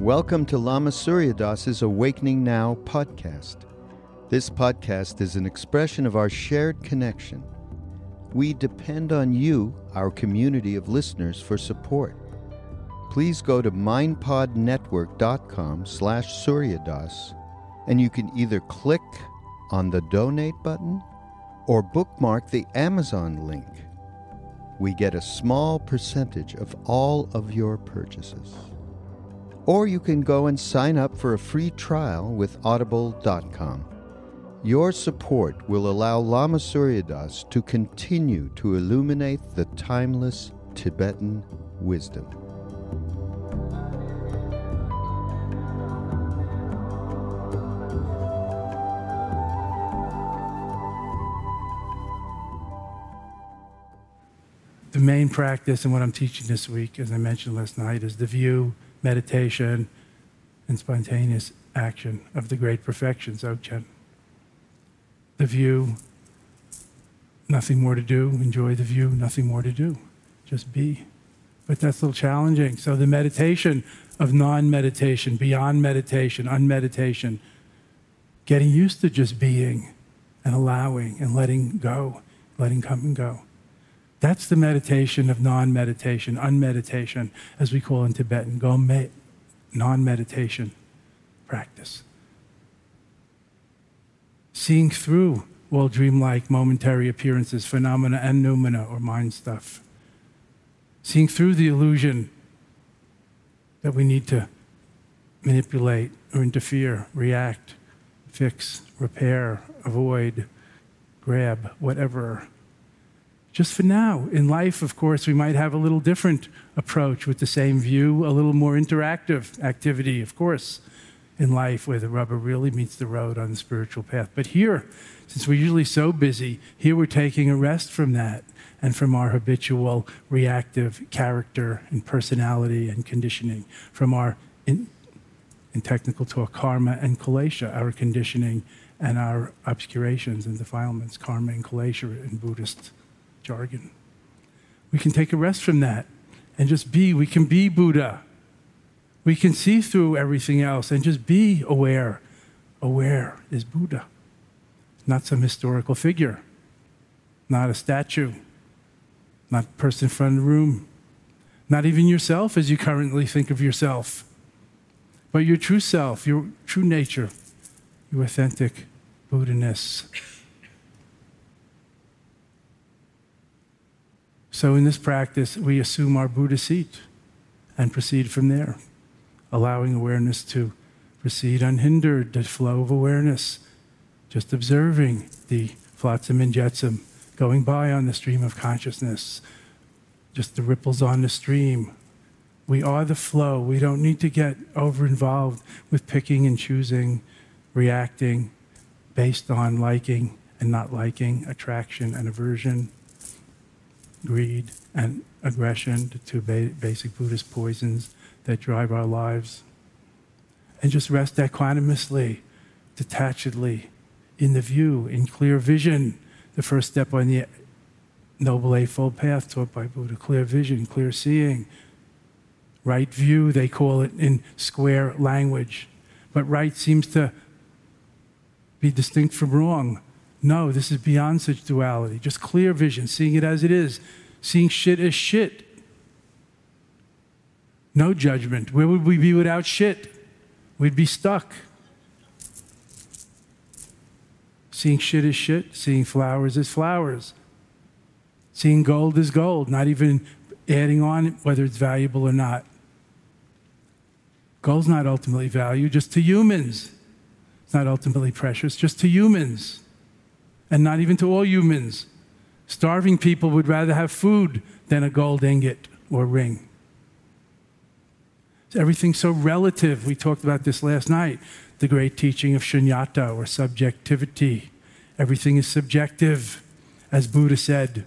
Welcome to Lama Surya Das's Awakening Now podcast. This podcast is an expression of our shared connection. We depend on you, our community of listeners, for support. Please go to mindpodnetwork.com slash suryadas and you can either click on the donate button or bookmark the Amazon link. We get a small percentage of all of your purchases. Or you can go and sign up for a free trial with audible.com. Your support will allow Lama Surya Das to continue to illuminate the timeless Tibetan wisdom. The main practice and what I'm teaching this week, as I mentioned last night, is the view meditation, and spontaneous action of the great perfection, Dzogchen. The view, nothing more to do, enjoy the view, nothing more to do, just be. But that's a little challenging. So the meditation of non meditation, beyond meditation, unmeditation, getting used to just being and allowing and letting go, letting come and go. That's the meditation of non meditation, unmeditation, as we call in Tibetan, go non meditation practice. Seeing through all dreamlike momentary appearances, phenomena, and noumena, or mind stuff. Seeing through the illusion that we need to manipulate or interfere, react, fix, repair, avoid, grab, whatever just for now. In life, of course, we might have a little different approach with the same view, a little more interactive activity, of course, in life where the rubber really meets the road on the spiritual path. But here, since we're usually so busy, here we're taking a rest from that and from our habitual reactive character and personality and conditioning, from our, in, in technical talk, karma and kilesha, our conditioning and our obscurations and defilements, karma and kilesha in Buddhist jargon. We can take a rest from that and just be. We can be Buddha. We can see through everything else and just be aware. Aware is Buddha, not some historical figure, not a statue, not a person in front of the room, not even yourself as you currently think of yourself, but your true self, your true nature, your authentic Buddha-ness. So, in this practice, we assume our Buddha seat and proceed from there, allowing awareness to proceed unhindered, the flow of awareness, just observing the flotsam and jetsam going by on the stream of consciousness, just the ripples on the stream. We are the flow. We don't need to get over involved with picking and choosing, reacting, based on liking and not liking, attraction and aversion, greed and aggression, the two ba- basic Buddhist poisons that drive our lives. And just rest equanimously, detachedly, in the view, in clear vision, the first step on the Noble Eightfold Path taught by Buddha clear vision, clear seeing, right view, they call it in square language. But right seems to be distinct from wrong. No, this is beyond such duality. Just clear vision, seeing it as it is, seeing shit as shit. No judgment. Where would we be without shit? We'd be stuck. Seeing shit as shit, seeing flowers as flowers, seeing gold as gold, not even adding on whether it's valuable or not. Gold's not ultimately valued, just to humans. It's not ultimately precious, just to humans, and not even to all humans. Starving people would rather have food than a gold ingot or ring. Everything's so relative. We talked about this last night. The great teaching of shunyata or subjectivity. Everything is subjective, as Buddha said.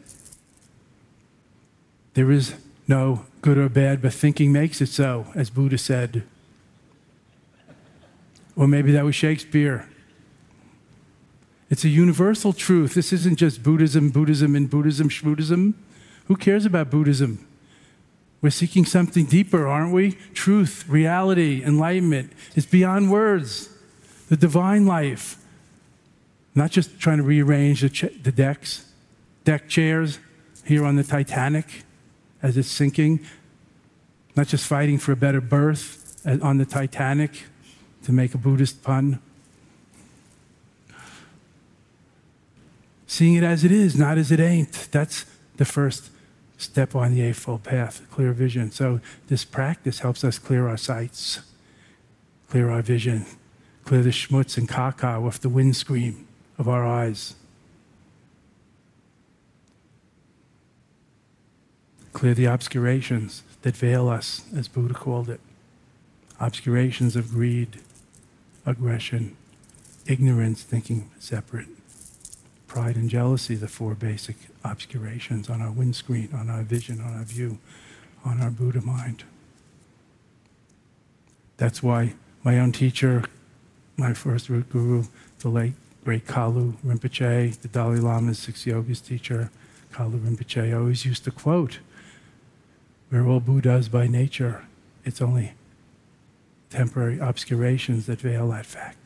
There is no good or bad, but thinking makes it so, as Buddha said. Or maybe that was Shakespeare. It's a universal truth. This isn't just Buddhism, Buddhism, and Buddhism, Buddhism. Who cares about Buddhism? We're seeking something deeper, aren't we? Truth, reality, enlightenment. It's beyond words. The divine life. Not just trying to rearrange the, ch- the decks, deck chairs here on the Titanic as it's sinking. Not just fighting for a better berth on the Titanic, to make a Buddhist pun. Seeing it as it is, not as it ain't. That's the first step on the Eightfold Path, clear vision. So, this practice helps us clear our sights, clear our vision, clear the schmutz and caca off the windscreen of our eyes. Clear the obscurations that veil us, as Buddha called it. Obscurations of greed, aggression, ignorance, thinking separate, pride and jealousy, the four basic obscurations on our windscreen, on our vision, on our view, on our Buddha mind. That's why my own teacher, my first root guru, the late great Kalu Rinpoche, the Dalai Lama's six yogas teacher, Kalu Rinpoche, always used to quote, We're all Buddhas by nature. It's only temporary obscurations that veil that fact.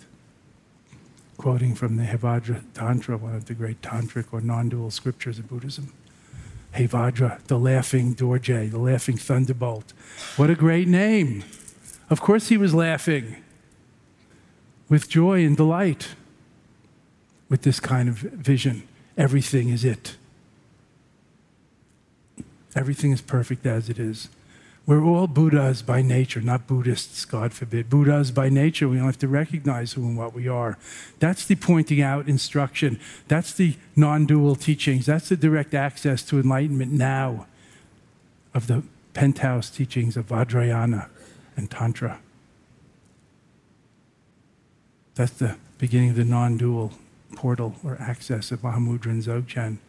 Quoting from the Hevajra Tantra, one of the great tantric or non dual scriptures of Buddhism. Hevajra, the laughing Dorje, the laughing thunderbolt. What a great name! Of course, he was laughing with joy and delight with this kind of vision. Everything is it. Everything is perfect as it is. We're all Buddhas by nature, not Buddhists, God forbid. Buddhas by nature, we don't have to recognize who and what we are. That's the pointing out instruction. That's the non dual teachings. That's the direct access to enlightenment now of the penthouse teachings of Vajrayana and Tantra. That's the beginning of the non dual portal or access of Mahamudra and Dzogchen.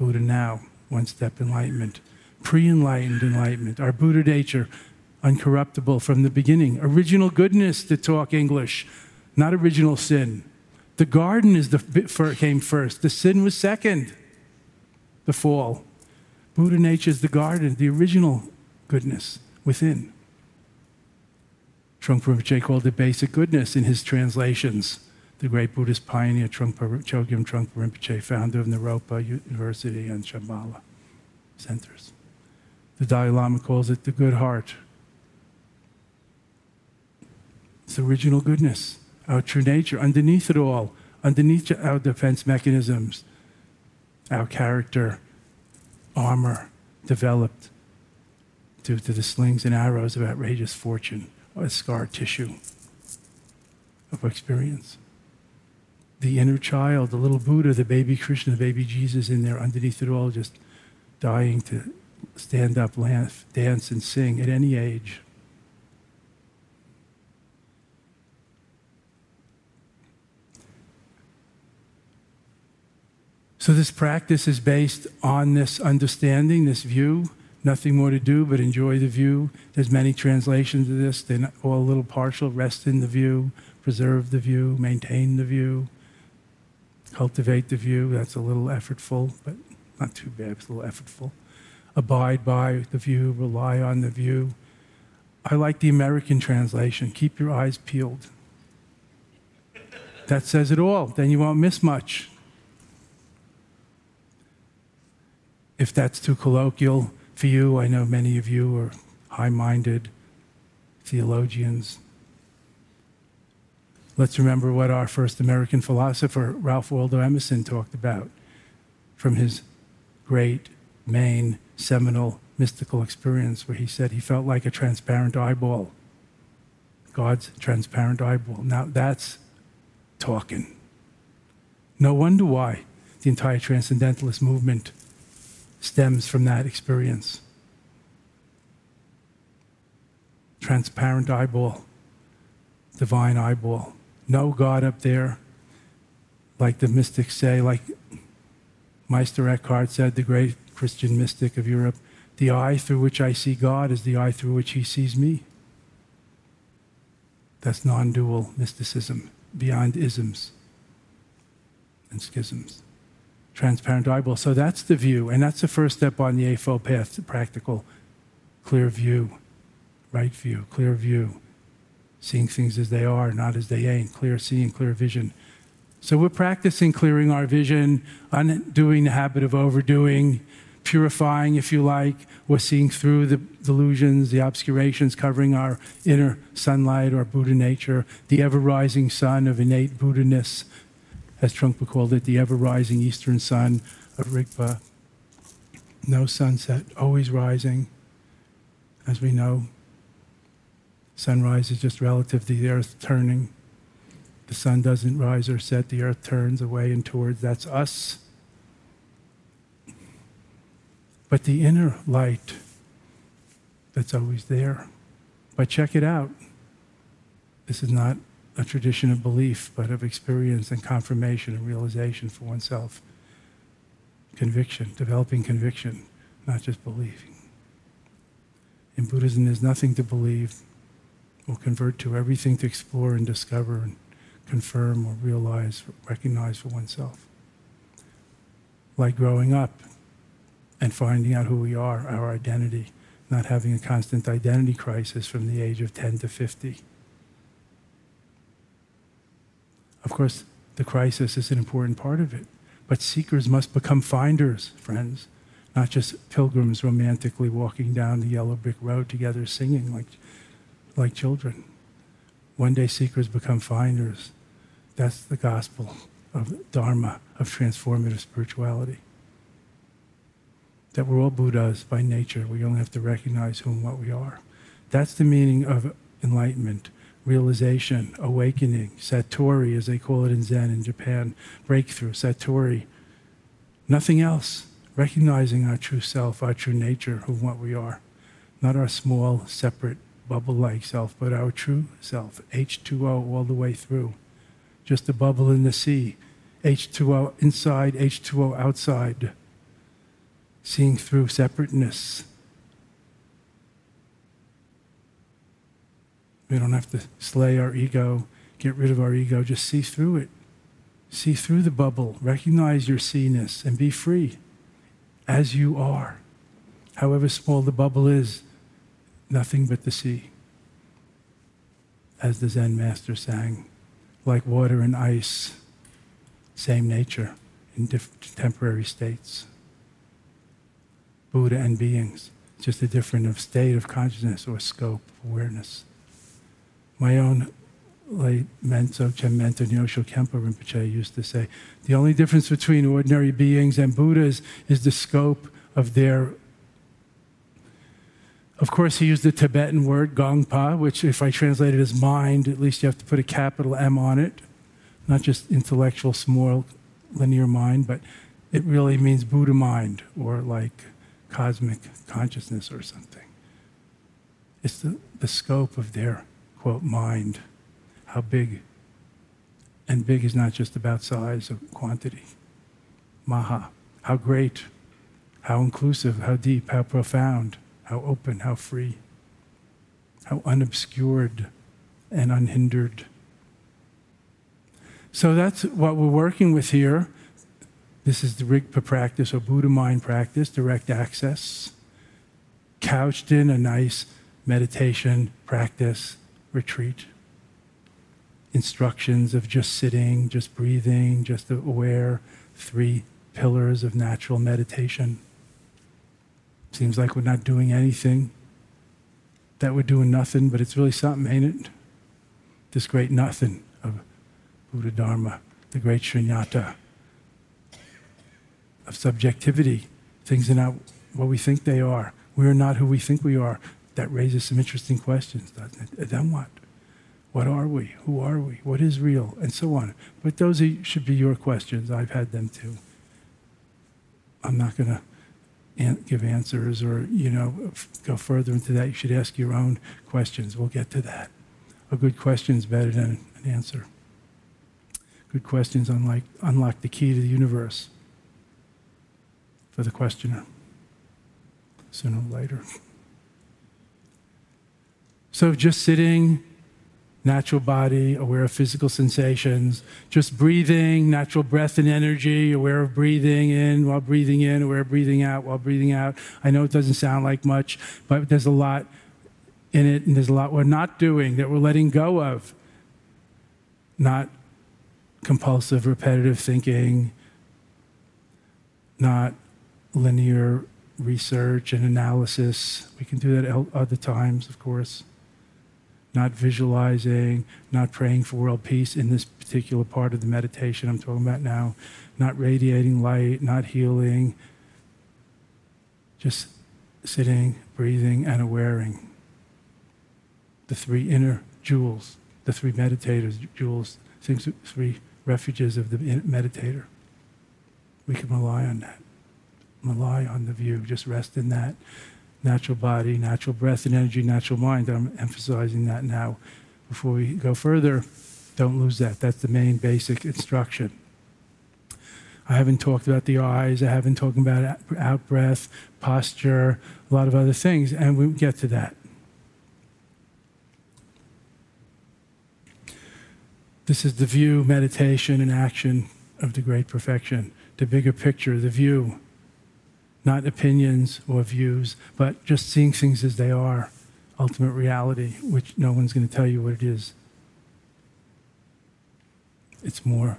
Buddha now, one step enlightenment pre enlightened enlightenment, our Buddha nature, uncorruptible from the beginning, original goodness to talk English, not original sin. The garden is the for, came first. The sin was second. The fall. Buddha nature is the garden, the original goodness within. Trungpa Rinpoche called it basic goodness in his translations. The great Buddhist pioneer Trungpa, Chogyam Trungpa Rinpoche, founder of Naropa University and Shambhala centers. The Dalai Lama calls it the good heart. It's original goodness, our true nature. Underneath it all, underneath our defense mechanisms, our character, armor developed due to the slings and arrows of outrageous fortune, or scar tissue of experience. The inner child, the little Buddha, the baby Krishna, the baby Jesus in there underneath it all, just dying to stand up, laugh, dance, and sing at any age. So, this practice is based on this understanding, this view. Nothing more to do but enjoy the view. There's many translations of this. They're all a little partial. Rest in the view, preserve the view, maintain the view, cultivate the view. That's a little effortful, but not too bad. It's a little effortful. Abide by the view, rely on the view. I like the American translation keep your eyes peeled. That says it all. Then you won't miss much. If that's too colloquial for you, I know many of you are high minded theologians. Let's remember what our first American philosopher, Ralph Waldo Emerson, talked about from his great, main, seminal mystical experience, where he said he felt like a transparent eyeball. God's transparent eyeball. Now that's talking. No wonder why the entire transcendentalist movement stems from that experience. Transparent eyeball, divine eyeball. No God up there, like the mystics say, like Meister Eckhart said, the great Christian mystic of Europe, the eye through which I see God is the eye through which he sees me. That's non dual mysticism, beyond isms and schisms transparent eyeball. So that's the view, and that's the first step on the Eightfold Path to practical, clear view, right view, clear view, seeing things as they are, not as they ain't, clear seeing, clear vision. So we're practicing clearing our vision, undoing the habit of overdoing, purifying, if you like. We're seeing through the delusions, the obscurations, covering our inner sunlight or Buddha nature, the ever rising sun of innate Buddha-ness as Trungpa called it, the ever rising eastern sun of Rigpa. No sunset, always rising, as we know. Sunrise is just relative to the earth turning. The sun doesn't rise or set, the earth turns away and towards. That's us. But the inner light that's always there. But check it out. This is not a tradition of belief, but of experience and confirmation and realization for oneself. Conviction, developing conviction, not just believing. In Buddhism, there's nothing to believe or convert to, everything to explore and discover and confirm or realize, recognize for oneself. Like growing up and finding out who we are, our identity, not having a constant identity crisis from the age of 10 to 50 Of course, the crisis is an important part of it. But seekers must become finders, friends, not just pilgrims romantically walking down the yellow brick road together singing like, like children. One day, seekers become finders. That's the gospel of Dharma, of transformative spirituality. That we're all Buddhas by nature. We only have to recognize who and what we are. That's the meaning of enlightenment realization, awakening, satori, as they call it in Zen in Japan, breakthrough, satori. Nothing else. Recognizing our true self, our true nature, who and what we are. Not our small, separate, bubble like self, but our true self, H2O all the way through. Just a bubble in the sea. H2O inside, H2O outside. Seeing through separateness We don't have to slay our ego, get rid of our ego, just see through it. See through the bubble, recognize your seeness, and be free as you are. However small the bubble is, nothing but the sea. As the Zen master sang, like water and ice, same nature in different temporary states. Buddha and beings, just a different state of consciousness or scope of awareness my own late Menso mentor Nyoshul Khenpo Rinpoche used to say, the only difference between ordinary beings and Buddhas is the scope of their. Of course, he used the Tibetan word gongpa, which, if I translate it as mind, at least you have to put a capital M on it, not just intellectual, small, linear mind, but it really means Buddha mind or like cosmic consciousness or something. It's the, the scope of their quote, mind, how big. And big is not just about size or quantity. Maha. How great, how inclusive, how deep, how profound, how open, how free, how unobscured and unhindered. So that's what we're working with here. This is the Rigpa practice or Buddha mind practice, direct access, couched in a nice meditation practice retreat. Instructions of just sitting, just breathing, just aware, three pillars of natural meditation. Seems like we're not doing anything, that we're doing nothing, but it's really something, ain't it? This great nothing of Buddha Dharma, the great shunyata of subjectivity. Things are not what we think they are. We are not who we think we are. That raises some interesting questions, doesn't it? Uh, then what? What are we? Who are we? What is real? And so on. But those should be your questions. I've had them too. I'm not going to give answers or, you know, go further into that. You should ask your own questions. We'll get to that. A good question is better than an answer. Good questions unlock the key to the universe for the questioner sooner or later. So just sitting, natural body, aware of physical sensations, just breathing, natural breath and energy, aware of breathing in while breathing in, aware of breathing out while breathing out. I know it doesn't sound like much, but there's a lot in it, and there's a lot we're not doing that we're letting go of. Not compulsive, repetitive thinking, not linear research and analysis. We can do that at other times, of course. Not visualizing, not praying for world peace in this particular part of the meditation I'm talking about now, not radiating light, not healing, just sitting, breathing, and awareing. The three inner jewels, the three meditators' jewels, things, three refuges of the meditator. We can rely on that rely on the view, just rest in that natural body, natural breath and energy, natural mind. I'm emphasizing that now. Before we go further, don't lose that. That's the main basic instruction. I haven't talked about the eyes, I haven't talked about out breath, posture, a lot of other things, and we get to that. This is the view, meditation, and action of the great perfection, the bigger picture, the view not opinions or views, but just seeing things as they are, ultimate reality, which no one's going to tell you what it is. It's more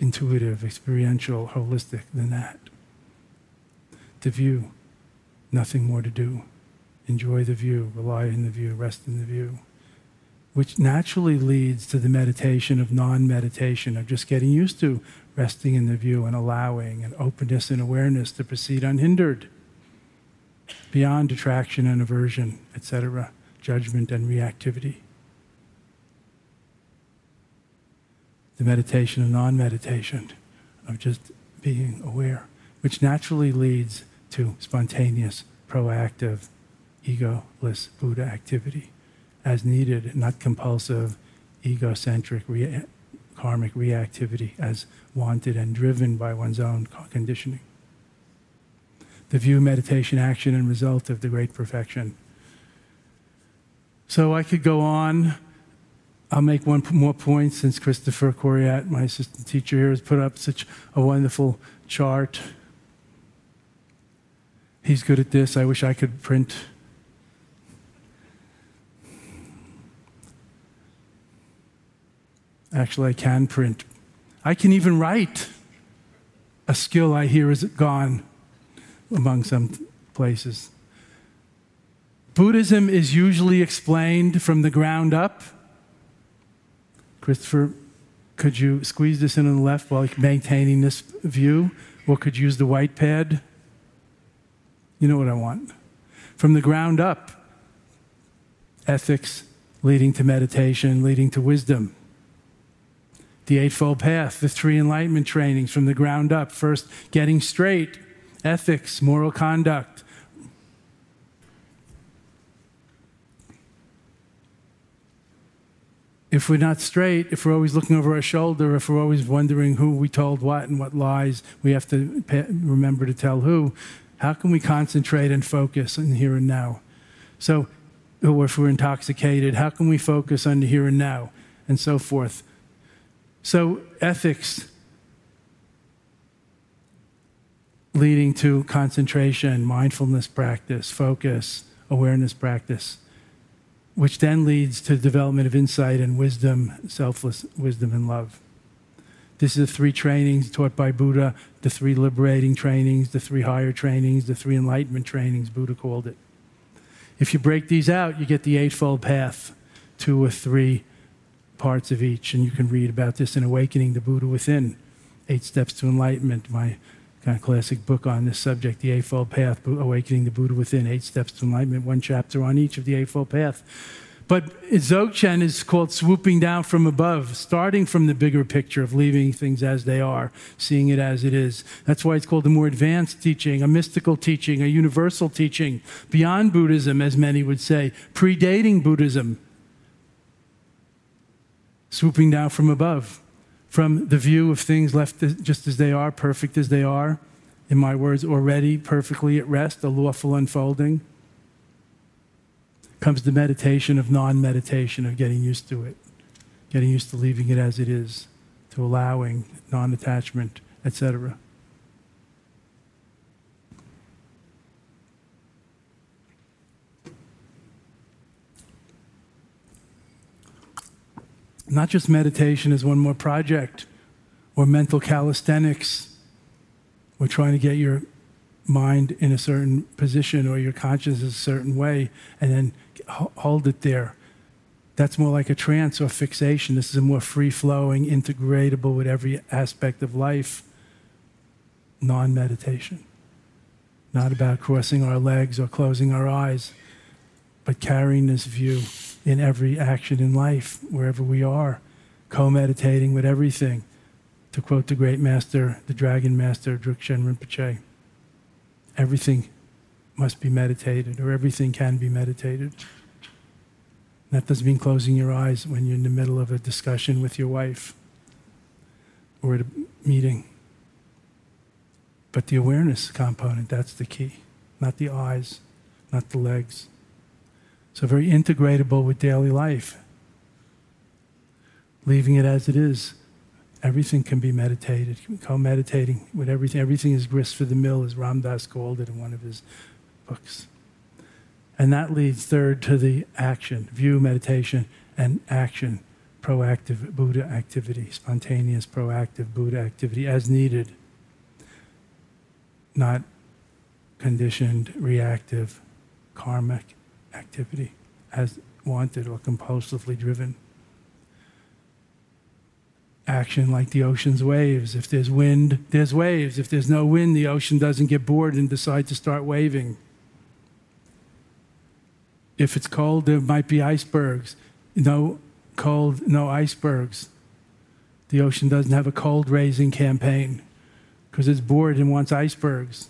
intuitive, experiential, holistic than that. The view, nothing more to do. Enjoy the view, rely in the view, rest in the view, which naturally leads to the meditation of non meditation, of just getting used to resting in the view and allowing and openness and awareness to proceed unhindered beyond attraction and aversion, etc., judgment and reactivity. The meditation of non meditation, of just being aware, which naturally leads to spontaneous, proactive, egoless Buddha activity as needed, not compulsive, egocentric, karmic reactivity as wanted and driven by one's own conditioning. The view, meditation, action, and result of the great perfection. So I could go on. I'll make one more point since Christopher Coriat, my assistant teacher here, has put up such a wonderful chart. He's good at this. I wish I could print Actually, I can print. I can even write. A skill I hear is gone among some places. Buddhism is usually explained from the ground up. Christopher, could you squeeze this in on the left while maintaining this view? Or could you use the white pad? You know what I want. From the ground up, ethics leading to meditation, leading to wisdom the Eightfold Path, the three enlightenment trainings from the ground up. First, getting straight, ethics, moral conduct. if we're not straight, if we're always looking over our shoulder, if we're always wondering who we told what and what lies we have to remember to tell who, how can we concentrate and focus in here and now? So, or if we're intoxicated, how can we focus on the here and now? And so forth. So, ethics leading to concentration, mindfulness practice, focus, awareness practice which then leads to development of insight and wisdom, selfless wisdom and love. This is the three trainings taught by Buddha, the three liberating trainings, the three higher trainings, the three enlightenment trainings, Buddha called it. If you break these out, you get the Eightfold Path, two or three parts of each. And you can read about this in Awakening the Buddha Within, Eight Steps to Enlightenment, my kind of classic book on this subject, The Eightfold Path, Awakening the Buddha Within, Eight Steps to Enlightenment, one chapter on each of the Eightfold Path. But Dzogchen is called swooping down from above, starting from the bigger picture of leaving things as they are, seeing it as it is. That's why it's called a more advanced teaching, a mystical teaching, a universal teaching, beyond Buddhism, as many would say, predating Buddhism. Swooping down from above from the view of things left just as they are, perfect as they are, in my words, already perfectly at rest, a lawful unfolding, comes the meditation of non meditation, of getting used to it, getting used to leaving it as it is, to allowing non attachment, etc. not just meditation as one more project or mental calisthenics. We're trying to get your mind in a certain position or your consciousness a certain way and then hold it there. That's more like a trance or fixation. This is a more free flowing, integratable with every aspect of life, non meditation. Not about crossing our legs or closing our eyes, but carrying this view in every action in life, wherever we are, co meditating with everything. To quote the great master, the dragon master, Drukchen Rinpoche, everything must be meditated, or everything can be meditated. That doesn't mean closing your eyes when you're in the middle of a discussion with your wife or at a meeting. But the awareness component, that's the key. Not the eyes, not the legs. So, very integratable with daily life. Leaving it as it is. Everything can be meditated. Co meditating with everything. Everything is grist for the mill, as Ram Dass called it in one of his books. And that leads, third, to the action view, meditation, and action. Proactive Buddha activity, spontaneous, proactive Buddha activity as needed, not conditioned, reactive, karmic activity as wanted or compulsively driven. Action like the ocean's waves. If there's wind, there's waves. If there's no wind, the ocean doesn't get bored and decide to start waving. If it's cold, there might be icebergs. No cold, no icebergs. The ocean doesn't have a cold raising campaign because it's bored and wants icebergs.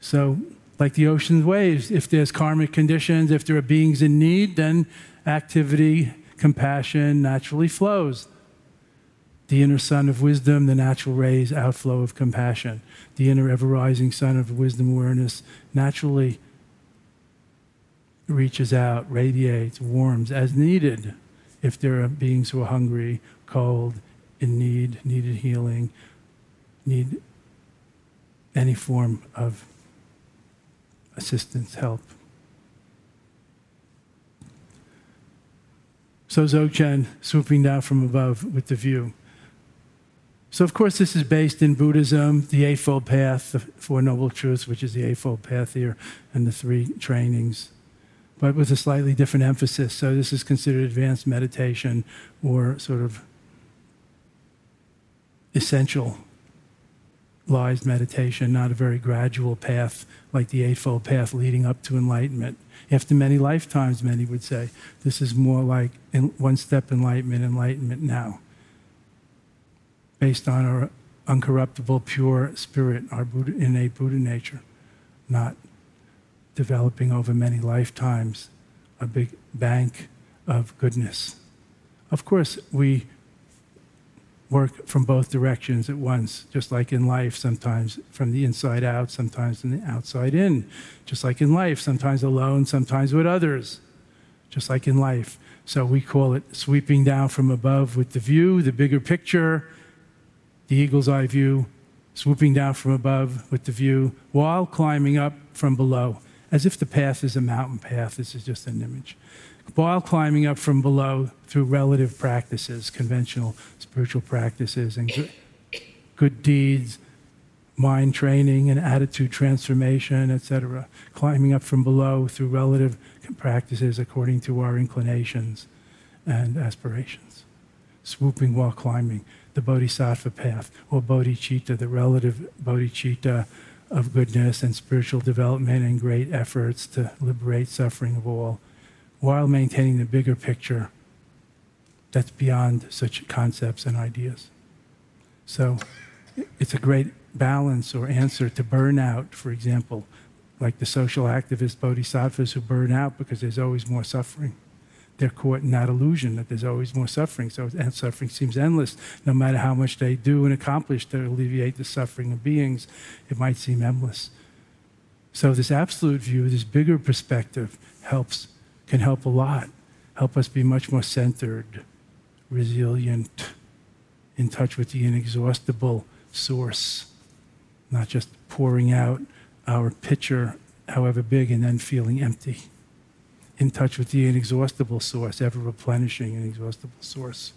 So like the ocean's waves. If there's karmic conditions, if there are beings in need, then activity, compassion naturally flows. The inner sun of wisdom, the natural rays, outflow of compassion. The inner ever rising sun of wisdom awareness naturally reaches out, radiates, warms as needed if there are beings who are hungry, cold, in need, needed healing, need any form of assistance, help. So Dzogchen swooping down from above with the view. So, of course, this is based in Buddhism, the Eightfold Path, the Four Noble Truths, which is the Eightfold Path here, and the three trainings, but with a slightly different emphasis. So, this is considered advanced meditation or sort of essential lies meditation, not a very gradual path like the Eightfold Path leading up to enlightenment. After many lifetimes, many would say, this is more like one step enlightenment, enlightenment now, based on our uncorruptible, pure spirit, our Buddha, innate Buddha nature, not developing over many lifetimes a big bank of goodness, Of course, we work from both directions at once, just like in life, sometimes from the inside out, sometimes from the outside in. Just like in life, sometimes alone, sometimes with others. Just like in life. So we call it sweeping down from above with the view, the bigger picture, the eagle's eye view, swooping down from above with the view, while climbing up from below, as if the path is a mountain path. This is just an image while climbing up from below through relative practices, conventional spiritual practices, and good, good deeds, mind training and attitude transformation, etc. Climbing up from below through relative practices according to our inclinations and aspirations. Swooping while climbing the bodhisattva path or bodhicitta, the relative bodhicitta of goodness and spiritual development and great efforts to liberate suffering of all while maintaining the bigger picture that's beyond such concepts and ideas. So it's a great balance or answer to burnout, for example, like the social activist bodhisattvas who burn out because there's always more suffering. They're caught in that illusion that there's always more suffering. So suffering seems endless. No matter how much they do and accomplish to alleviate the suffering of beings, it might seem endless. So this absolute view, this bigger perspective, helps can help a lot, help us be much more centered, resilient, in touch with the inexhaustible source, not just pouring out our pitcher, however big, and then feeling empty. In touch with the inexhaustible source, ever replenishing inexhaustible source.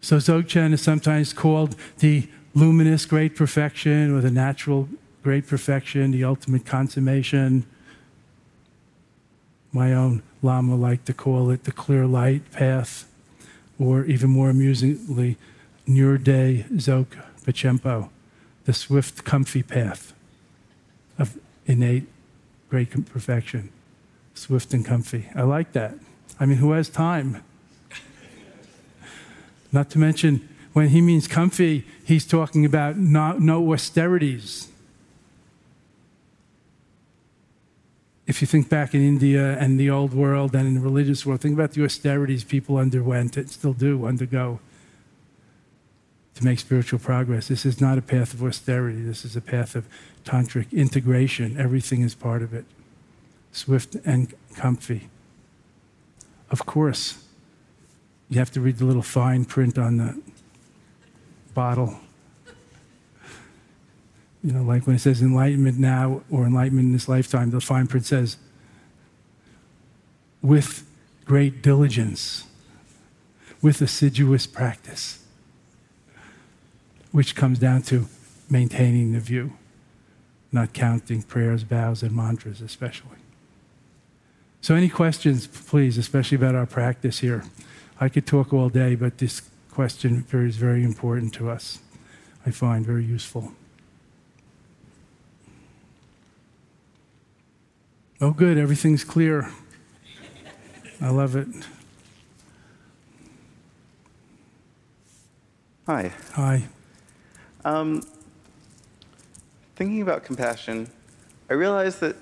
So Dzogchen is sometimes called the luminous great perfection or the natural great perfection, the ultimate consummation my own Lama like to call it the clear light path, or even more amusingly, Nyurde Dzog Pachempo, the swift, comfy path of innate great perfection. Swift and comfy. I like that. I mean, who has time? Not to mention, when he means comfy, he's talking about no, no austerities if you think back in India and the old world and in the religious world, think about the austerities people underwent and still do undergo to make spiritual progress. This is not a path of austerity. This is a path of tantric integration. Everything is part of it, swift and comfy. Of course, you have to read the little fine print on the bottle you know, like when it says enlightenment now or enlightenment in this lifetime, the fine print says, with great diligence, with assiduous practice, which comes down to maintaining the view, not counting prayers, vows, and mantras, especially. So, any questions, please, especially about our practice here? I could talk all day, but this question is very important to us. I find very useful. Oh, good, everything's clear. I love it. Hi. Hi. Um, thinking about compassion, I realize that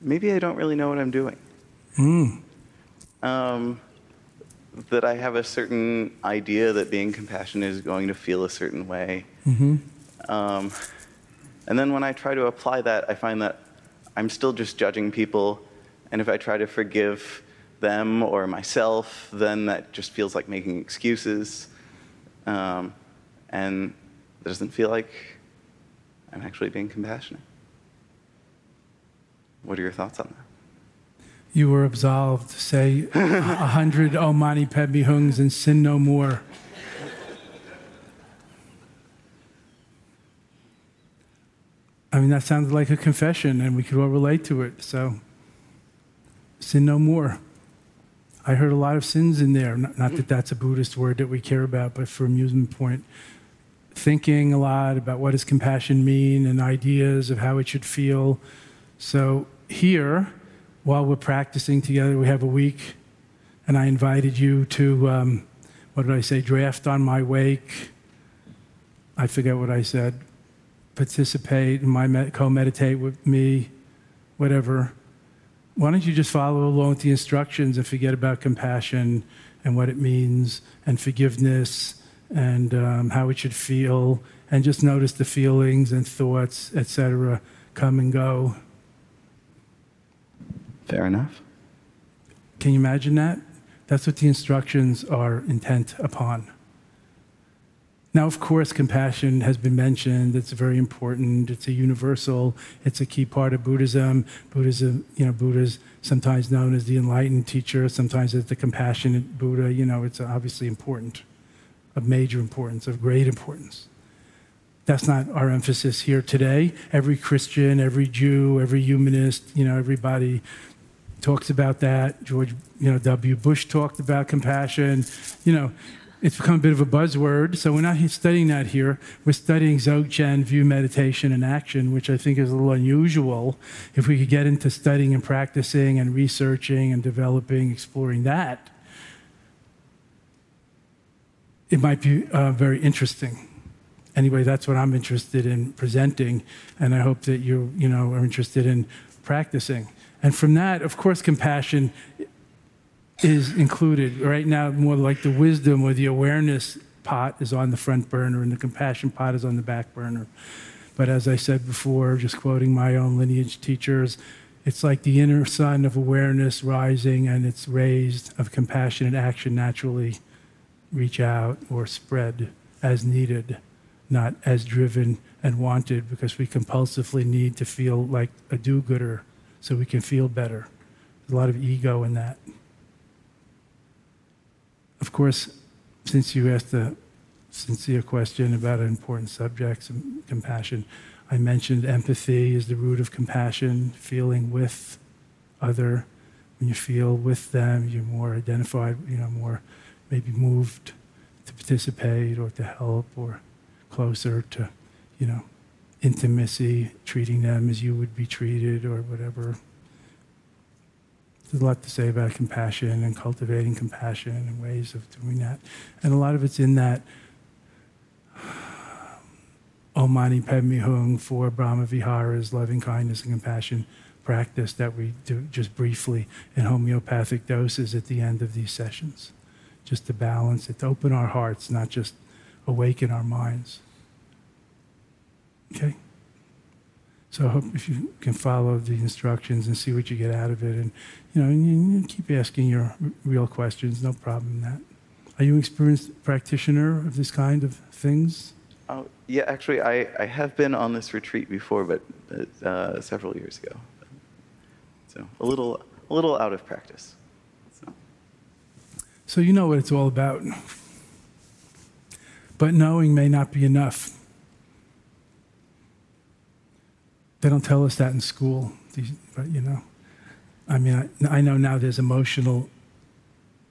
maybe I don't really know what I'm doing. Mm. Um, that I have a certain idea that being compassionate is going to feel a certain way. Mm-hmm. Um, and then when I try to apply that, I find that I'm still just judging people. And if I try to forgive them or myself, then that just feels like making excuses. Um, and it doesn't feel like I'm actually being compassionate. What are your thoughts on that? You were absolved. Say a hundred Om Mani Padme Hungs and sin no more. I mean, that sounds like a confession, and we could all relate to it. So, sin no more. I heard a lot of sins in there. Not, not, that that's a Buddhist word that we care about, but for amusement point, thinking a lot about what does compassion mean and ideas of how it should feel. So here, while we're practicing together, we have a week, and I invited you to, um, what did I say, draft on my wake. I forget what I said participate, and my co meditate with me, whatever. why don't you just follow along with the instructions and forget about compassion and what it means and forgiveness and um, how it should feel and just notice the feelings and thoughts, etc., come and go. Fair enough. Can you imagine that? That's what the instructions are intent upon. Now, of course, compassion has been mentioned. It's very important. It's a universal. It's a key part of Buddhism. Buddhism, you know, Buddha's sometimes known as the enlightened teacher, sometimes as the compassionate Buddha. You know, it's obviously important, of major importance, of great importance. That's not our emphasis here today. Every Christian, every Jew, every humanist, you know, everybody talks about that. George, you know, W. Bush talked about compassion. You know, it's become a bit of a buzzword. So we're not studying that here. We're studying Dzogchen, view, meditation, and action, which I think is a little unusual. If we could get into studying and practicing and researching and developing, exploring that, it might be uh, very interesting. Anyway, that's what I'm interested in presenting, and I hope that you, you know, are interested in practicing. And from that, of course, compassion is included. Right now, more like the wisdom or the awareness pot is on the front burner and the compassion pot is on the back burner. But as I said before, just quoting my own lineage teachers, it's like the inner sun of awareness rising and it's raised of compassionate action naturally reach out or spread as needed, not as driven and wanted because we compulsively need to feel like a do gooder so we can feel better. There's a lot of ego in that. Of course, since you asked a sincere question about an important subject, some compassion, I mentioned empathy is the root of compassion, feeling with other. When you feel with them, you're more identified, you know, more maybe moved to participate or to help or closer to, you know, intimacy, treating them as you would be treated or whatever there's a lot to say about compassion and cultivating compassion and ways of doing that. And a lot of it's in that Om Mani Padme Hung four Brahma Viharas, loving kindness and compassion practice that we do just briefly in homeopathic doses at the end of these sessions. Just to balance it, to open our hearts, not just awaken our minds. Okay? So I hope if you can follow the instructions and see what you get out of it, and you know, and you keep asking your real questions, no problem in that. Are you an experienced practitioner of this kind of things? Oh, yeah, actually, I, I have been on this retreat before, but uh, several years ago. So a little a little out of practice. So. so you know what it's all about. But knowing may not be enough. They don't tell us that in school, but you know. I mean, I, I know now there's emotional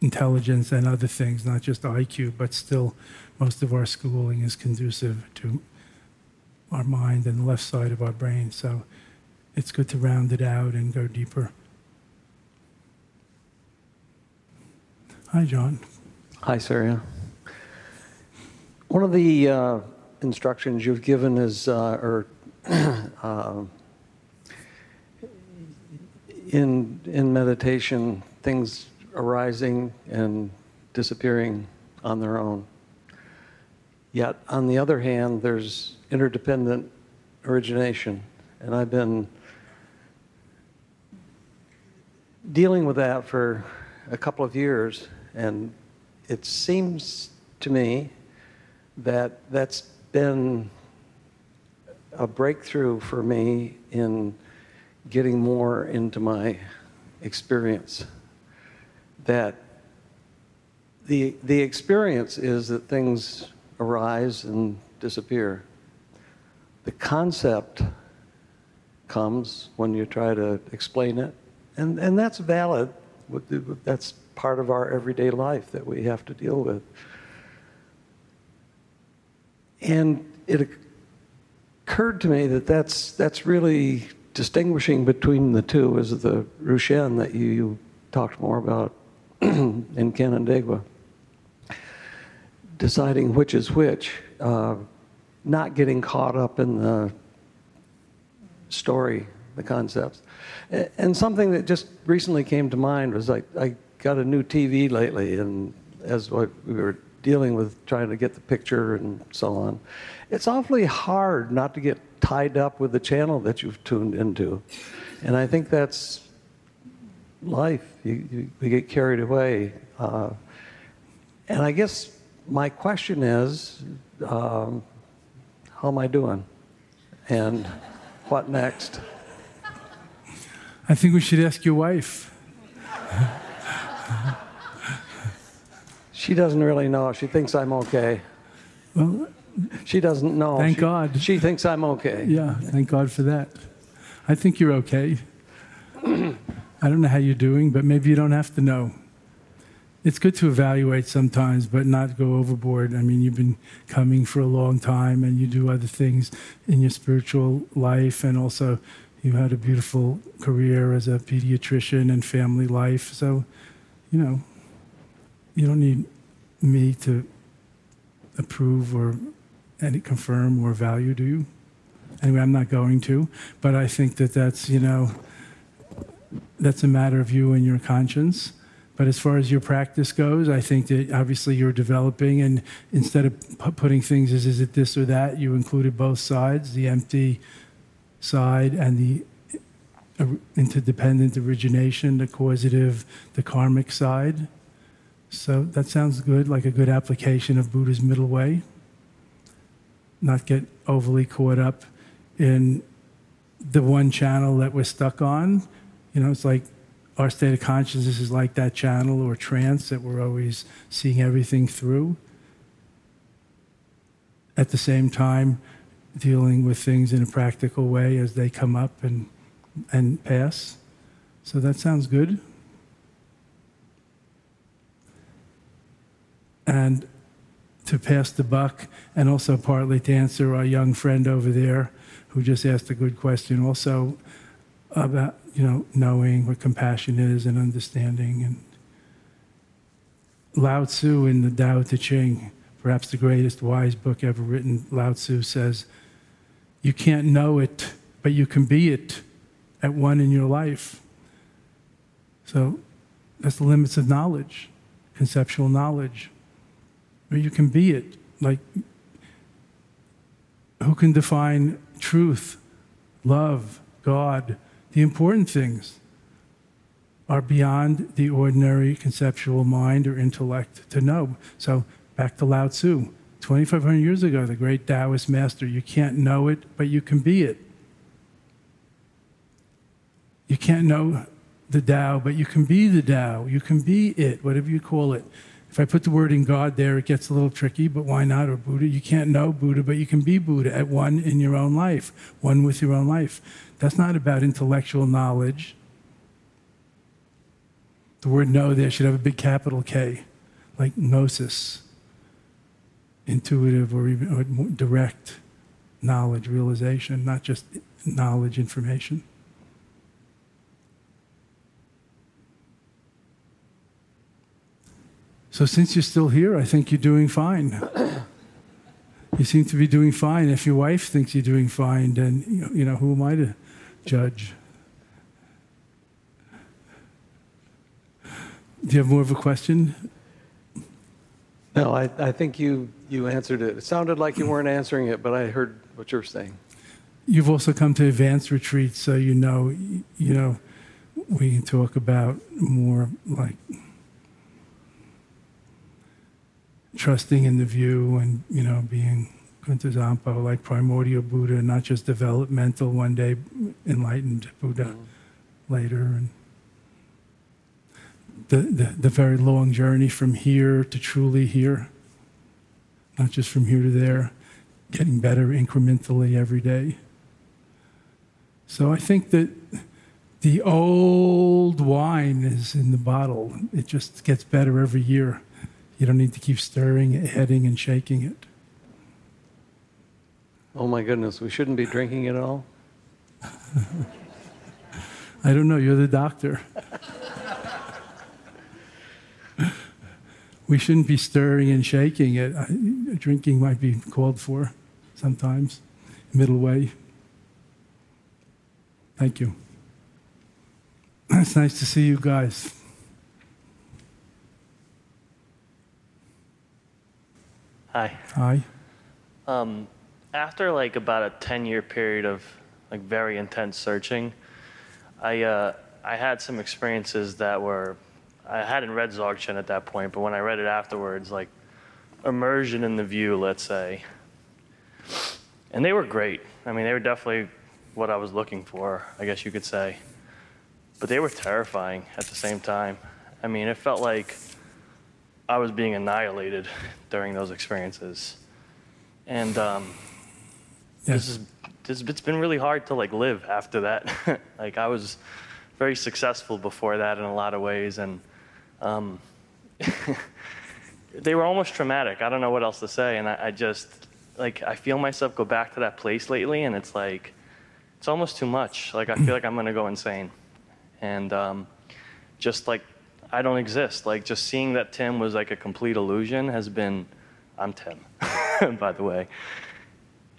intelligence and other things, not just IQ, but still, most of our schooling is conducive to our mind and the left side of our brain. So it's good to round it out and go deeper. Hi, John. Hi, Surya. One of the uh, instructions you've given is, uh, or uh, in, in meditation, things arising and disappearing on their own. Yet, on the other hand, there's interdependent origination. And I've been dealing with that for a couple of years, and it seems to me that that's been a breakthrough for me in getting more into my experience. That the, the experience is that things arise and disappear. The concept comes when you try to explain it, and, and that's valid. That's part of our everyday life that we have to deal with. And it occurred to me that that's, that's really distinguishing between the two is the Rushen that you talked more about in Canandaigua. Deciding which is which, uh, not getting caught up in the story the concepts. And something that just recently came to mind was I, I got a new TV lately, and as we were dealing with trying to get the picture and so on, it's awfully hard not to get tied up with the channel that you've tuned into. And I think that's life. You, you, we get carried away. Uh, and I guess my question is um, how am I doing? And what next? I think we should ask your wife. she doesn't really know. She thinks I'm okay. Well, she doesn't know. Thank she, God. She thinks I'm okay. Yeah, thank God for that. I think you're okay. I don't know how you're doing, but maybe you don't have to know. It's good to evaluate sometimes, but not go overboard. I mean, you've been coming for a long time and you do other things in your spiritual life, and also you had a beautiful career as a pediatrician and family life. So, you know, you don't need me to approve or any confirm or value, do you? Anyway, I'm not going to, but I think that that's, you know, that's a matter of you and your conscience. But as far as your practice goes, I think that obviously you're developing, and instead of putting things as is it this or that, you included both sides the empty side and the uh, interdependent origination, the causative, the karmic side. So that sounds good, like a good application of Buddha's middle way. Not get overly caught up in the one channel that we're stuck on. You know, it's like our state of consciousness is like that channel or trance that we're always seeing everything through. At the same time, dealing with things in a practical way as they come up and, and pass. So that sounds good. And to pass the buck, and also partly to answer our young friend over there who just asked a good question, also about you know knowing what compassion is and understanding. And Lao Tzu in the Tao Te Ching, perhaps the greatest wise book ever written, Lao Tzu says, "You can't know it, but you can be it at one in your life." So that's the limits of knowledge, conceptual knowledge or you can be it. Like, who can define truth, love, God? The important things are beyond the ordinary conceptual mind or intellect to know. So, back to Lao Tzu, 2,500 years ago, the great Taoist master, you can't know it, but you can be it. You can't know the Tao, but you can be the Tao. You can be it, whatever you call it. If I put the word in God there, it gets a little tricky, but why not? Or Buddha. You can't know Buddha, but you can be Buddha at one in your own life, one with your own life. That's not about intellectual knowledge. The word know there should have a big capital K, like gnosis, intuitive or even or direct knowledge, realization, not just knowledge, information. So since you're still here, I think you're doing fine. you seem to be doing fine. If your wife thinks you're doing fine, then you know who am I to judge? Do you have more of a question? No, I, I think you, you answered it. It sounded like you weren't answering it, but I heard what you were saying. You've also come to advanced retreats, so you know, you know, we can talk about more like trusting in the view and, you know, being Kuntuzangpo, like primordial Buddha, not just developmental, one day enlightened Buddha mm-hmm. later. And the, the, the very long journey from here to truly here, not just from here to there, getting better incrementally every day. So I think that the old wine is in the bottle. It just gets better every year. You don't need to keep stirring it, heading, and shaking it. Oh my goodness, we shouldn't be drinking it at all? I don't know, you're the doctor. we shouldn't be stirring and shaking it. Drinking might be called for sometimes, middle way. Thank you. It's nice to see you guys. Hi. Hi. Um, after like about a 10 year period of like very intense searching, I, uh, I had some experiences that were, I hadn't read Dzogchen at that point, but when I read it afterwards, like immersion in the view, let's say. And they were great. I mean, they were definitely what I was looking for, I guess you could say. But they were terrifying at the same time. I mean, it felt like I was being annihilated during those experiences. And um, Yes. this is this, it's been really hard to like live after that. like I was very successful before that in a lot of ways, and um, they were almost traumatic. I don't know what else to say, and I, I just like I feel myself go back to that place lately, and it's like it's almost too much. Like I feel like I'm gonna go insane, and um, just like I don't exist. Like just seeing that Tim was like a complete illusion has been. I'm Tim, by the way.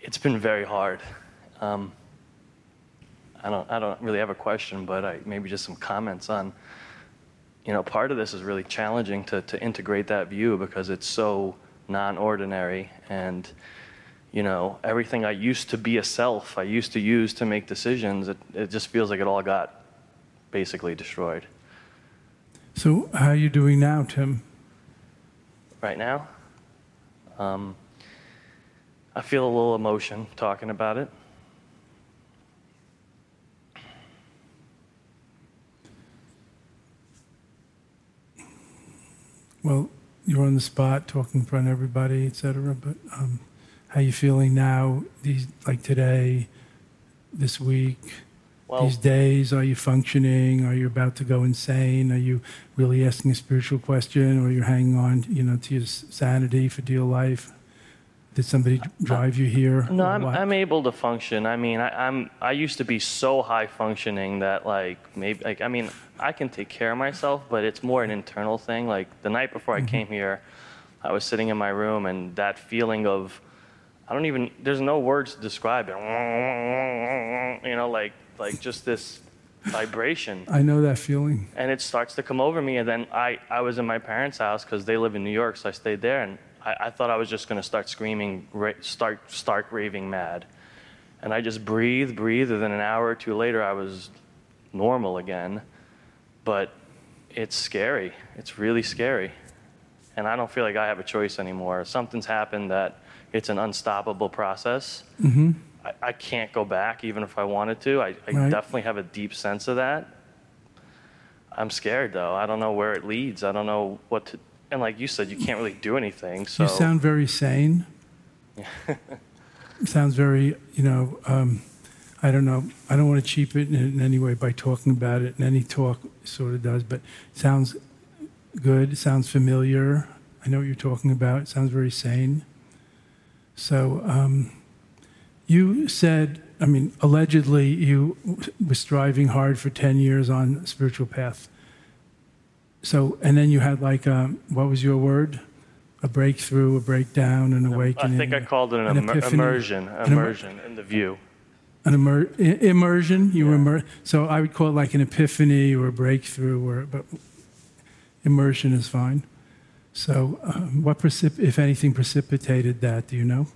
It's been very hard. Um, I don't. I don't really have a question, but I, maybe just some comments on. You know, part of this is really challenging to to integrate that view because it's so non-ordinary and you know everything i used to be a self i used to use to make decisions it, it just feels like it all got basically destroyed So, how are you doing now, Tim? right now um, i feel a little emotion talking about it Well, you're on the spot, talking in front of everybody, et cetera. But um, how you feeling now? These like today, this week, well these days? Are you functioning? Are you about to go insane? Are you really asking a spiritual question, or you're hanging on, you know, to your sanity for dear life? Did somebody uh, drive you here? Uh, no, I'm, what? I'm able to function. I mean, I, I'm I used to be so high functioning that like maybe like I mean I can take care of myself, but it's more an internal thing. Like the night before I mm-hmm. came here, I was sitting in my room and that feeling of I don't even there's no words to describe it. You know, like like just this vibration I know that feeling. and it starts to come over me. And then I, I was in my parents' house because they live in New York, so I stayed there. And I, I thought I was just going to start screaming, ra- start stark raving mad. And I just breathed, breathed, and then an hour or two later, I was normal again. But it's scary. It's really scary. And I don't feel like I have a choice anymore. Something's happened that it's an unstoppable process. hmm I, I can't go back even if I wanted to. I, I Right. definitely have a deep sense of that. I'm scared though. I don't know where it leads. I don't know what to. And like you said, you can't really do anything. So You sound very sane. Sounds very, you know, um, I don't know. I don't want to cheapen it in any way by talking about it, and any talk sort of does, but sounds good. Sounds familiar. I know what you're talking about. It sounds very sane. So, um, you said, I mean, allegedly, you were striving hard for 10 years on spiritual path. So, and then you had like, um, what was your word? A breakthrough, a breakdown, an awakening. I think I called it an, an epiphany, immersion. an immer- Immersion in the view. an immer- immersion. You were immer- so I would call it like an epiphany or a breakthrough, or but immersion is fine. So, um, what precip- if anything precipitated that? Do you know?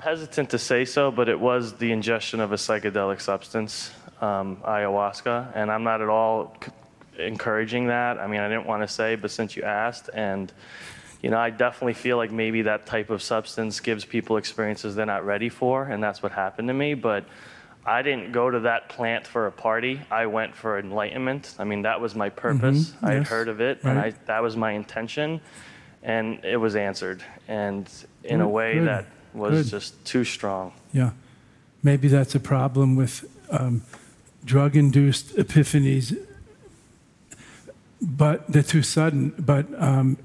Hesitant to say so, but it was the ingestion of a psychedelic substance, um, ayahuasca, and I'm not at all c- encouraging that. I mean, I didn't want to say, but since you asked, and you know, I definitely feel like maybe that type of substance gives people experiences they're not ready for, and that's what happened to me. But I didn't go to that plant for a party. I went for enlightenment. I mean, that was my purpose. I had yes, heard of it, and I, that was my intention, and it was answered, and in a way that was good. just too strong. Yeah, maybe that's a problem with um, drug-induced epiphanies, but they're too sudden. But um,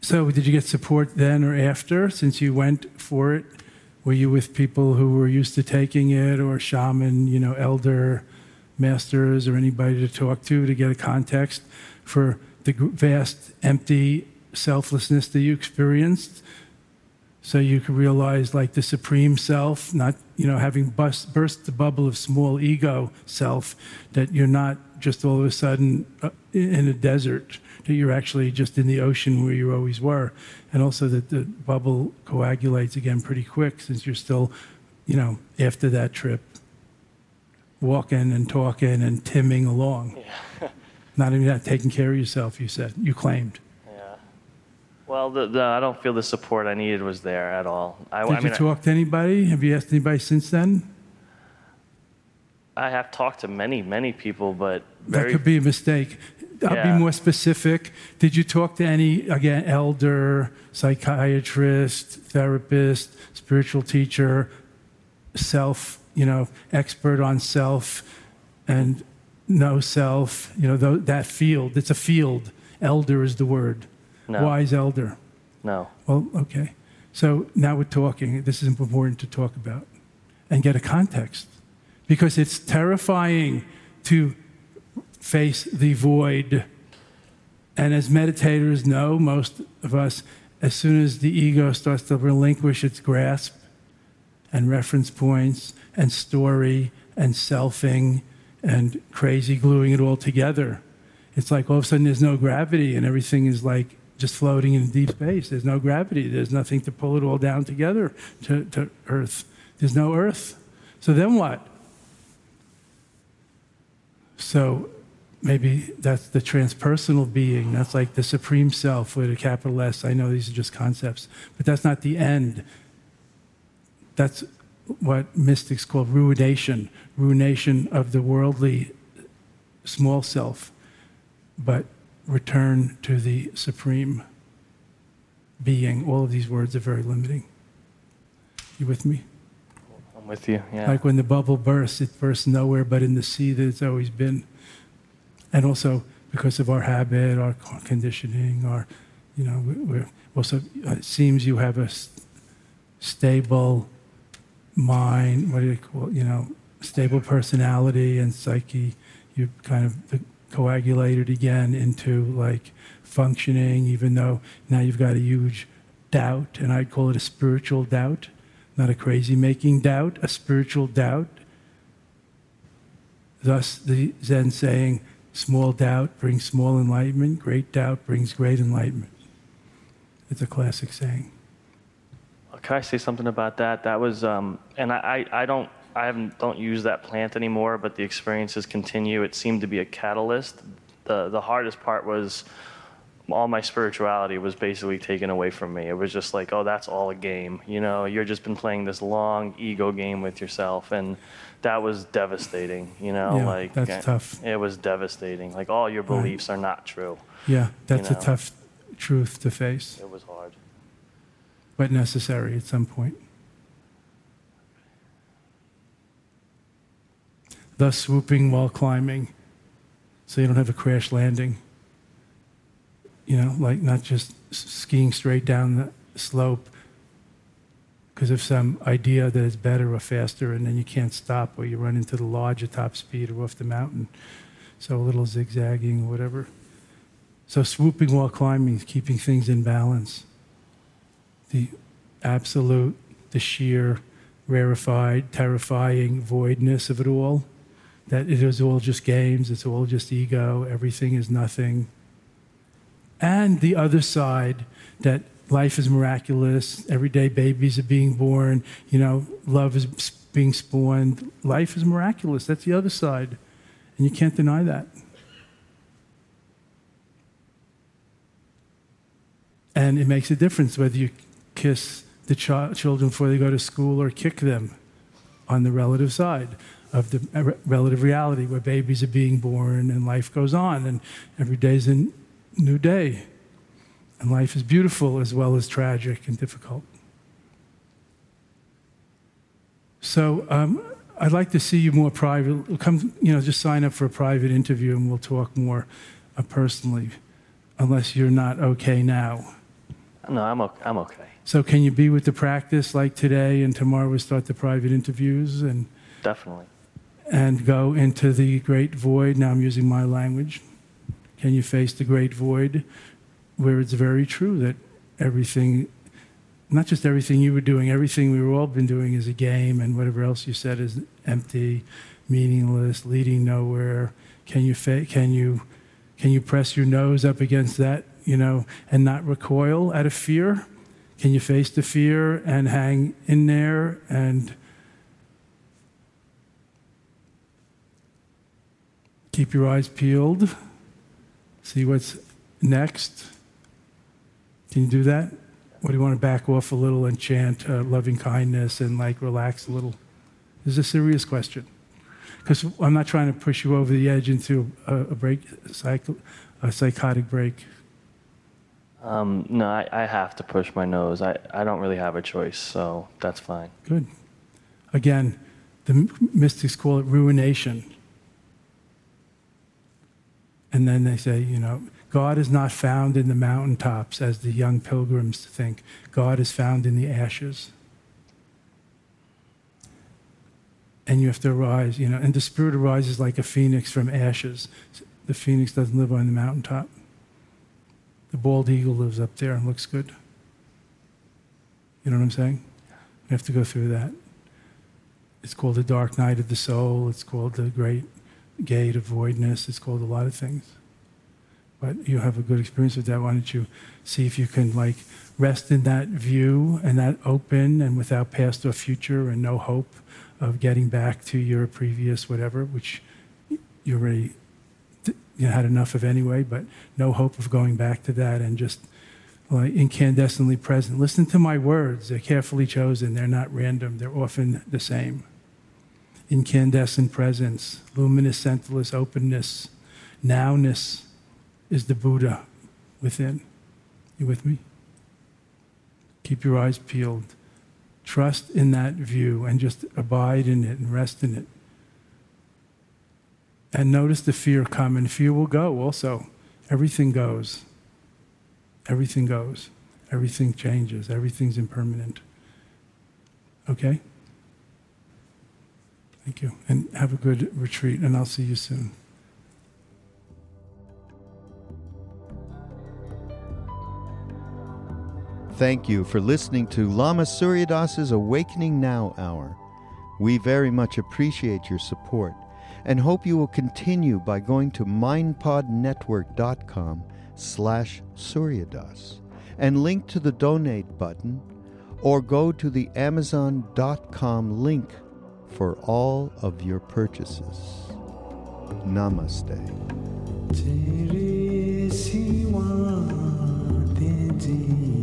so, did you get support then or after? Since you went for it, were you with people who were used to taking it, or shaman, you know, elder masters, or anybody to talk to to get a context for the vast, empty selflessness that you experienced? So you can realize like the supreme self, not, you know, having bust, burst the bubble of small ego self, that you're not just all of a sudden uh, in a desert, that you're actually just in the ocean where you always were. And also that the bubble coagulates again pretty quick since you're still, you know, after that trip, walking and talking and timming along. Yeah. not even that, taking care of yourself, you said, you claimed. Well, the, the, I don't feel the support I needed was there at all. I, Did I mean, you talk to anybody? Have you asked anybody since then? I have talked to many, many people, but that could be a mistake. I'll Yeah. be more specific. Did you talk to any, again, elder, psychiatrist, therapist, spiritual teacher, self, you know, expert on self and no self, you know, that field? It's a field. Elder is the word. No. Wise elder. no. Well, okay. So now we're talking. This is important to talk about and get a context because it's terrifying to face the void. And as meditators know, most of us, as soon as the ego starts to relinquish its grasp and reference points and story and selfing and crazy gluing it all together, it's like all of a sudden there's no gravity and everything is like just floating in deep space. There's no gravity. There's nothing to pull it all down together to, to Earth. There's no Earth. So then what? So maybe that's the transpersonal being. That's like the supreme self with a capital S. I know these are just concepts, but that's not the end. That's what mystics call ruination, ruination of the worldly small self, but return to the supreme being. All of these words are very limiting. You with me? I'm with you. Yeah. Like when the bubble bursts, it bursts nowhere but in the sea that it's always been. And also because of our habit, our conditioning, our, you know, we- we're also, it seems you have a stable mind, what do you call it, you know, stable personality and psyche. You kind of coagulated again into like functioning, even though now you've got a huge doubt, and I'd call it a spiritual doubt not a crazy making doubt, a spiritual doubt. Thus, the Zen saying, small doubt brings small enlightenment, great doubt brings great enlightenment. It's a classic saying. Can I say something about that? That was, um, and I, I, I don't, I haven't, don't use that plant anymore, but the experiences continue. It seemed to be a catalyst. The, the hardest part was all my spirituality was basically taken away from me. It was just like, oh, that's all a game. You know, you've just been playing this long ego game with yourself. And that was devastating, you know, Yeah, like that's tough. It was devastating. Like all your Right. beliefs are not true. Yeah, that's know. a tough truth to face, It was hard. but necessary at some point. Thus, swooping while climbing, so you don't have a crash landing. You know, like not just skiing straight down the slope because of some idea that it's better or faster, and then you can't stop, or you run into the lodge at top speed or off the mountain. So a little zigzagging whatever. So swooping while climbing is keeping things in balance. The absolute, the sheer, rarefied, terrifying voidness of it all. That it is all just games, it's all just ego, everything is nothing. And the other side, that life is miraculous, everyday babies are being born, you know, love is being spawned. Life is miraculous. That's the other side. And you can't deny that. And it makes a difference whether you kiss the chi- children before they go to school or kick them on the relative side of the uh, relative reality where babies are being born and life goes on and every day is a new day. And life is beautiful as well as tragic and difficult. So um, I'd like to see you more private. Come, you know, just sign up for a private interview and we'll talk more uh, personally, unless you're not okay now. No, I'm okay. I'm okay. So can you be with the practice like today and tomorrow we start the private interviews and, Definitely. And go into the great void? Now I'm using my language. Can you face the great void where it's very true that everything not just everything you were doing, everything we were all been doing is a game, and whatever else you said is empty, meaningless, leading nowhere. Can you fa- can you can you press your nose up against that, you know, and not recoil out of fear? Can you face the fear and hang in there and keep your eyes peeled? See what's next? Can you do that? Or do you want to back off a little and chant uh, loving kindness and like relax a little? This is a serious question. Because I'm not trying to push you over the edge into a, a break, psycho, a psychotic break. Um, no, I, I have to push my nose. I, I don't really have a choice, so that's fine. Good. Again, the mystics call it ruination. And then they say, you know, God is not found in the mountaintops as the young pilgrims think. God is found in the ashes. And you have to arise, you know, and the spirit arises like a phoenix from ashes. The phoenix doesn't live on the mountaintop. The bald eagle lives up there and looks good. You know what I'm saying? You have to go through that. It's called the dark night of the soul. It's called the great gate of voidness. It's called a lot of things. But you have a good experience with that. Why don't you see if you can like rest in that view and that open and without past or future and no hope of getting back to your previous whatever, which you already you know, had enough of anyway, but no hope of going back to that and just like incandescently present. Listen to my words. They're carefully chosen. They're not random. They're often the same. Incandescent presence, luminous, scentless openness, nowness is the Buddha within. You with me? Keep your eyes peeled. Trust in that view and just abide in it and rest in it. And notice the fear come, and fear will go also. Everything goes. Everything goes. Everything changes. Everything's impermanent. Okay? Thank you. And have a good retreat, and I'll see you soon. Thank you for listening to Lama Surya Das's Awakening Now Hour. We very much appreciate your support and hope you will continue by going to mindpodnetwork.com slash suryadas and link to the donate button or go to the amazon.com link for all of your purchases. Namaste. तेरे सिवा तेजी क्या